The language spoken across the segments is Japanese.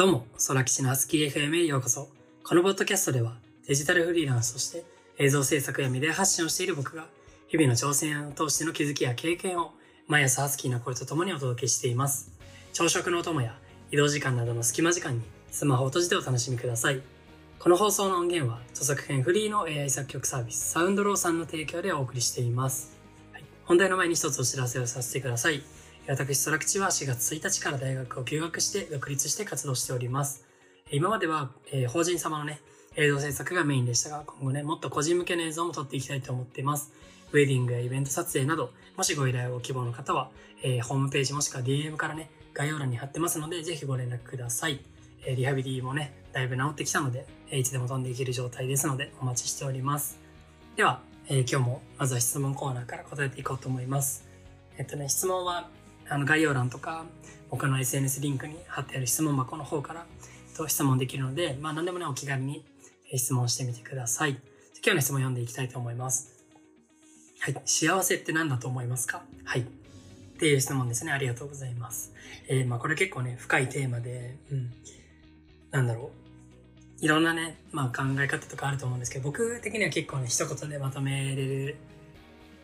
どうも、空吉のハスキー FM へようこそ。このポッドキャストでは、デジタルフリーランスとして映像制作やメディア発信をしている僕が、日々の挑戦を通しての気づきや経験を、毎朝ハスキーな声と共にお届けしています。朝食のお供や移動時間などの隙間時間にスマホを閉じてお楽しみください。この放送の音源は著作権フリーの AI 作曲サービスサウンドローさんの提供でお送りしています。はい、本題の前に一つお知らせをさせてください。私、空吉は4月1日から大学を休学して独立して活動しております。今までは、えー、法人様のね、映像制作がメインでしたが、今後ね、もっと個人向けの映像も撮っていきたいと思っています。ウェディングやイベント撮影など、もしご依頼を希望の方は、えー、ホームページもしくは DM からね、概要欄に貼ってますので、ぜひご連絡ください。えー、リハビリもね、だいぶ治ってきたので、えいつでも飛んでいける状態ですので、お待ちしております。では、え今日もまずは質問コーナーから答えていこうと思います。えっとね、質問はあの概要欄とか僕の SNS リンクに貼ってある質問箱の方からと質問できるので、まあ何でもね、お気軽に質問してみてください。今日の質問読んでいきたいと思います。はい。幸せって何だと思いますか？はい。っていう質問ですね。ありがとうございます。えー、まあこれ結構ね、深いテーマで、うん。なんだろう。いろんなね、まあ考え方とかあると思うんですけど、僕的には結構ね、一言でまとめれる、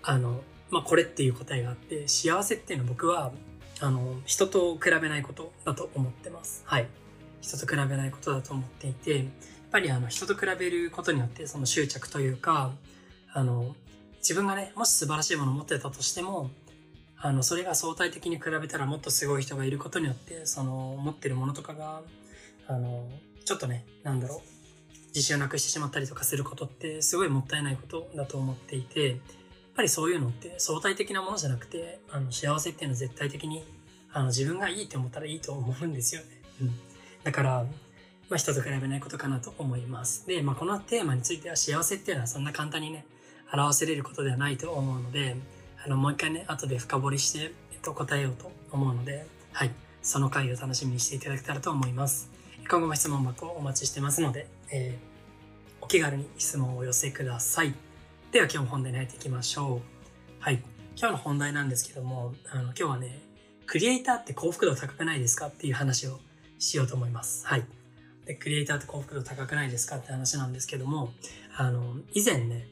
あの、まあ、これっていう答えがあって、幸せっていうのは僕は、あの、人と比べないことだと思ってます。はい。人と比べないことだと思っていて、やっぱりあの、人と比べることによって、その執着というか、あの、自分がね、もし素晴らしいものを持ってたとしても、あの、それが相対的に比べたらもっとすごい人がいることによって、その、持ってるものとかが、あの、ちょっとね、なんだろう、自信をなくしてしまったりとかすることって、すごいもったいないことだと思っていて、ぱりそういうのって相対的なものじゃなくて、あの、幸せっていうのは絶対的に、あの、自分がいいって思ったらいいと思うんですよね。うん。だから、まあ、人と比べないことかなと思います。で、まあ、このテーマについては幸せっていうのはそんな簡単にね、表せれることではないと思うので、あの、もう一回ね、後で深掘りして、えっと、答えようと思うので、はい。その回を楽しみにしていただけたらと思います。今後も質問箱をお待ちしてますので、えー、お気軽に質問をお寄せください。では今日も本題に入っていきましょう。はい。今日の本題なんですけども、あの、今日はね、クリエイターって幸福度高くないですかっていう話をしようと思います。はい。で、クリエイターって幸福度高くないですかって話なんですけども、あの、以前ね、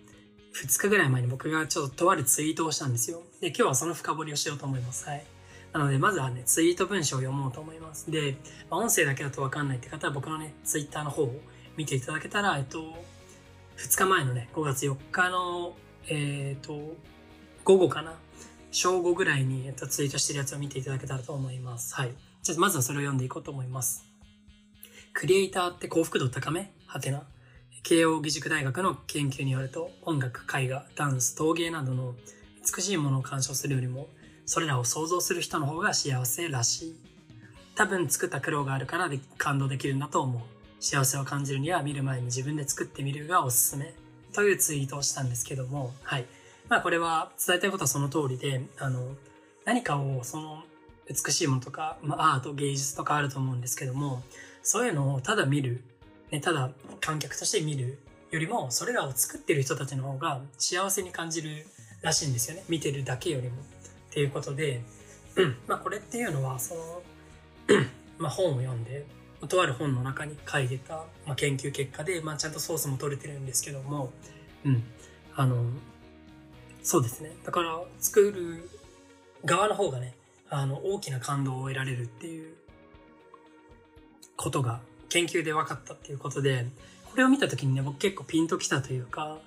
2日ぐらい前に僕がちょっととあるツイートをしたんですよ。で、今日はその深掘りをしようと思います。はい。なので、まずはね、ツイート文章を読もうと思います。でま、音声だけだとわかんないって方は僕のね、ツイッターの方を見ていただけたら、えっと、2日前のね、5月4日の、えっ、ー、と、午後かな。正午ぐらいに、えっと、ツイートしてるやつを見ていただけたらと思います。はい。じゃあ、まずはそれを読んでいこうと思います。クリエイターって幸福度高め？はてな。慶応義塾大学の研究によると、音楽、絵画、ダンス、陶芸などの美しいものを鑑賞するよりも、それらを想像する人の方が幸せらしい。多分作った苦労があるからで感動できるんだと思う。幸せを感じるには見る前に自分で作ってみるがおすすめというツイートをしたんですけども、はい。まあこれは伝えたいことはその通りで、あの、何かをその美しいものとか、まあアート、芸術とかあると思うんですけども、そういうのをただ見る、ね、ただ観客として見るよりも、それらを作ってる人たちの方が幸せに感じるらしいんですよね。見てるだけよりも。っていうことで、まあこれっていうのは、その、まあ本を読んで、とある本の中に書いてた、まあ、研究結果で、まあ、ちゃんとソースも取れてるんですけども、うん。あの、そうですね。だから、作る側の方がね、あの、大きな感動を得られるっていうことが研究で分かったっていうことで、これを見た時にね、僕結構ピンときたというか、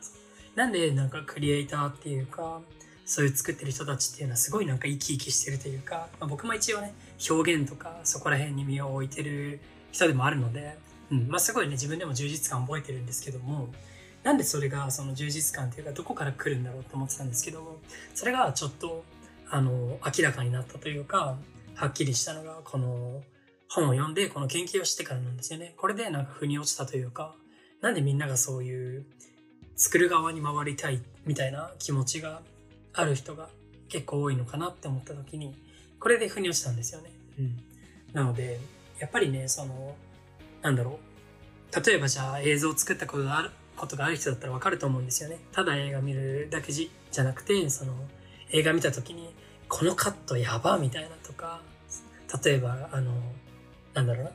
なんでなんかクリエイターっていうか、そういう作ってる人たちっていうのはすごいなんか生き生きしてるというか、まあ、僕も一応ね、表現とかそこら辺に身を置いてる人でもあるので、うん、まあすごいね、自分でも充実感覚えてるんですけども、なんでそれがその充実感っていうかどこから来るんだろうと思ってたんですけども、それがちょっと、あの、明らかになったというか、はっきりしたのが、この本を読んで、この研究をしてからなんですよね。これでなんか腑に落ちたというか、なんでみんながそういう作る側に回りたいみたいな気持ちがある人が結構多いのかなって思った時に、これで腑に落ちたんですよね。うん。なので、やっぱりね、その、なんだろう。例えばじゃあ映像を作ったことがある、ことがある人だったらわかると思うんですよね。ただ映画見るだけじゃなくて、その、映画見た時に、このカットやばみたいなとか、例えば、あの、なんだろうな。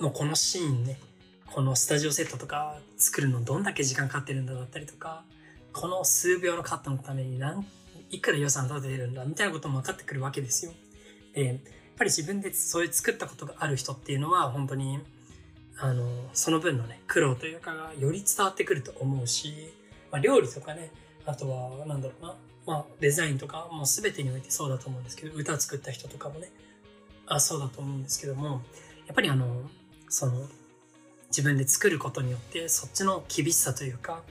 もうこのシーンね、このスタジオセットとか作るのどんだけ時間かかってるんだだったりとか、この数秒のカットのために何、いくら予算立ててるんだみたいなことも分かってくるわけですよ。で、ぱり自分でそういう作ったことがある人っていうのは本当に、あの、その分のね、苦労というかがより伝わってくると思うし、まあ、料理とかね、あとは、なんだろうな、まあ、デザインとか、もう全てにおいてそうだと思うんですけど、歌作った人とかもね、あ、そうだと思うんですけども、やっぱりあの、その、自分で作ることによって、そっちの厳しさというか、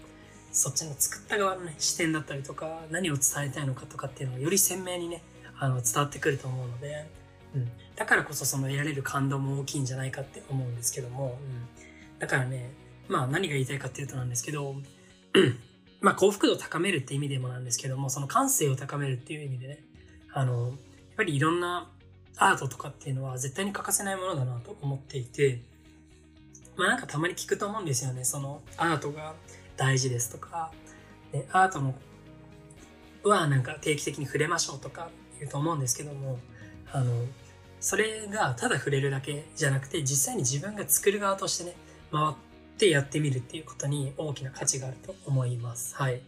そっちの作った側のね、視点だったりとか、何を伝えたいのかとかっていうのがより鮮明にね、あの、伝わってくると思うので、うん。だからこそその得られる感動も大きいんじゃないかって思うんですけども、うん。だからね、まあ何が言いたいかっていうとなんですけど、まあ幸福度を高めるって意味でもなんですけども、その感性を高めるっていう意味でね、あの、やっぱりいろんなアートとかっていうのは絶対に欠かせないものだなと思っていて、まあなんかたまに聞くと思うんですよね。そのアートが大事ですとか、ね、アートのはなんか定期的に触れましょうとか言うと思うんですけども、あの、それがただ触れるだけじゃなくて、実際に自分が作る側としてね、回ってやってみるっていうことに大きな価値があると思います。はい。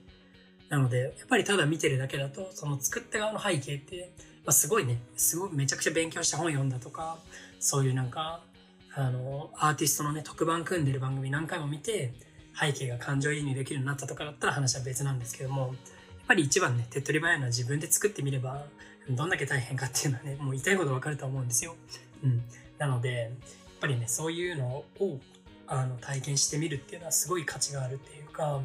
なので、やっぱりただ見てるだけだと、その作った側の背景って、まあ、すごいね、すごいめちゃくちゃ勉強して本読んだとか、そういうなんか、あの、アーティストのね、特番組んでる番組何回も見て、背景が感情移入できるようになったとかだったら話は別なんですけども、やっぱり一番ね、手っ取り早いのは自分で作ってみれば、どんだけ大変かっていうのはね、もう言いたいことわかると思うんですよ。うん。なので、やっぱりね、そういうのを、あの、体験してみるっていうのはすごい価値があるっていうか、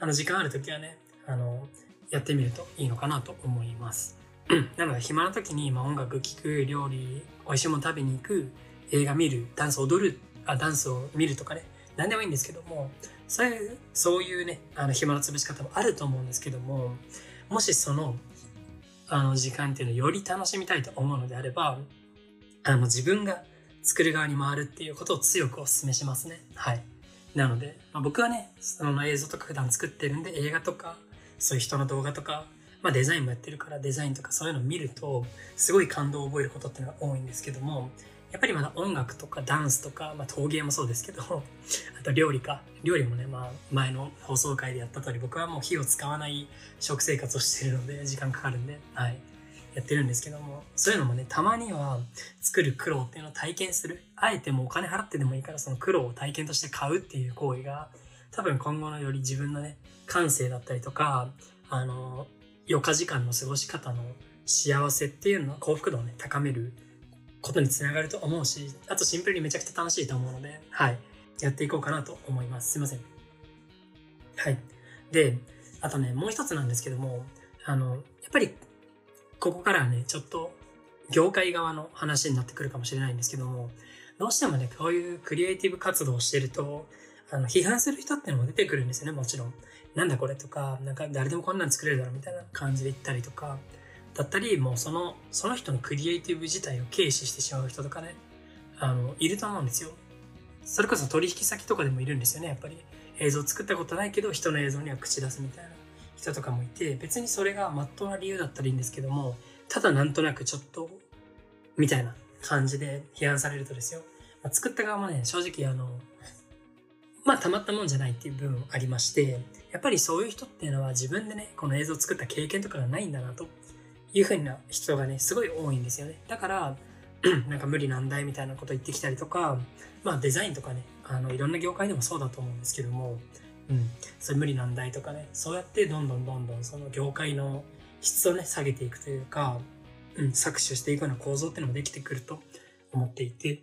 あの、時間ある時はね、あの、やってみるといいのかなと思います。なので、暇な時に、まあ、音楽聴く、料理、美味しいもの食べに行く、映画見る、ダンス踊る、あ、ダンスを見るとかね、何でもいいんですけども、そういう、そういうね、あの、暇の潰し方もあると思うんですけども、もしその、あの、時間っていうのをより楽しみたいと思うのであれば、あの、自分が作る側に回るっていうことを強くお勧めしますね。はい。なので、まあ、僕はね、その映像とか普段作ってるんで、映画とか、そういう人の動画とか、まあデザインもやってるからデザインとかそういうのを見ると、すごい感動を覚えることっていうのが多いんですけども、やっぱりまだ音楽とかダンスとか、まあ陶芸もそうですけど、あと料理か。料理もね、まあ前の放送回でやった通り、僕はもう火を使わない食生活をしてるので、時間かかるんで、はい。やってるんですけども、そういうのもね、たまには作る苦労っていうのを体験する。あえてもうお金払ってでもいいから、その苦労を体験として買うっていう行為が、多分今後のより自分のね、感性だったりとか、あの、余暇時間の過ごし方の幸せっていうの幸福度をね、高めることにつながると思うし、あとシンプルにめちゃくちゃ楽しいと思うので、はい。やっていこうかなと思います。すいません。はい。で、あとね、もう一つなんですけども、あの、やっぱり、ここからはね、ちょっと、業界側の話になってくるかもしれないんですけども、どうしてもね、こういうクリエイティブ活動をしてると、あの、批判する人ってのも出てくるんですよね、もちろん。なんだこれとか、なんか誰でもこんなん作れるだろうみたいな感じで言ったりとか、だったり、もうその、その人のクリエイティブ自体を軽視してしまう人とかね、あの、いると思うんですよ。それこそ取引先とかでもいるんですよね、やっぱり。映像作ったことないけど、人の映像には口出すみたいな人とかもいて、別にそれがまっとうな理由だったらいいんですけども、ただなんとなくちょっと、みたいな感じで批判されるとですよ。まあ、作った側もね、正直あの、まあたまったもんじゃないっていう部分もありまして、やっぱりそういう人っていうのは自分でね、この映像を作った経験とかがないんだなというふうな人がね、すごい多いんですよね。だから、なんか無理難題みたいなこと言ってきたりとか、まあデザインとかね、あの、いろんな業界でもそうだと思うんですけども、うん、そういう無理難題とかね、そうやってどんどんどんどんその業界の質をね、下げていくというか、うん、搾取していくような構造っていうのもできてくると思っていて、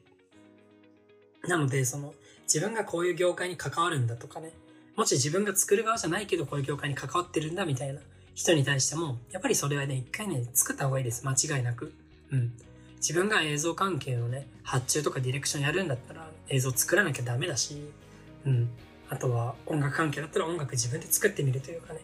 なので、その、自分がこういう業界に関わるんだとかね、もし自分が作る側じゃないけどこういう業界に関わってるんだみたいな人に対しても、やっぱりそれはね、一回ね、作った方がいいです。間違いなく。うん。自分が映像関係のね、発注とかディレクションやるんだったら映像作らなきゃダメだし、うん。あとは音楽関係だったら音楽自分で作ってみるというかね、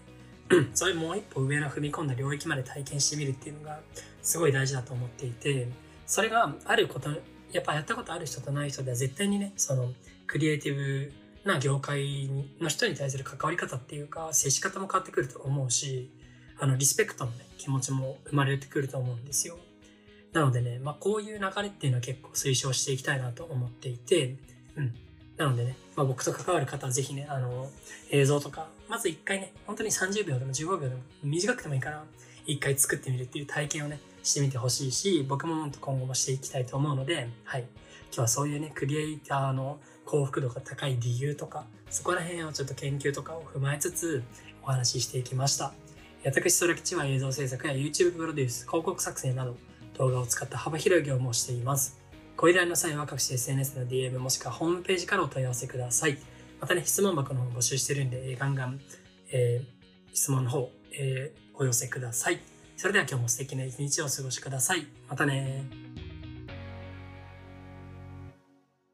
それもう一歩上の踏み込んだ領域まで体験してみるっていうのがすごい大事だと思っていて、それがあること、やっぱやったことある人とない人では絶対にね、そのクリエイティブな業界の人に対する関わり方っていうか、接し方も変わってくると思うし、あの、リスペクトのね、気持ちも生まれてくると思うんですよ。なのでね、まあ、こういう流れっていうのは結構推奨していきたいなと思っていて、うん。なのでね、まあ、僕と関わる方はぜひね、あの、映像とか、まず一回ね、本当に30秒でも15秒でも短くてもいいから、一回作ってみるっていう体験をね、してみてほしいし、僕も今後もしていきたいと思うので、はい。今日はそういうね、クリエイターの幸福度が高い理由とか、そこら辺をちょっと研究とかを踏まえつつ、お話ししていきました。私、空吉は映像制作や YouTube プロデュース、広告作成など、動画を使った幅広い業務をしています。ご依頼の際は各種 SNS の DM もしくはホームページからお問い合わせください。またね、質問箱の方募集してるんで、ガンガン、えー、質問の方、えー、お寄せください。それでは今日も素敵な一日をお過ごしください。またね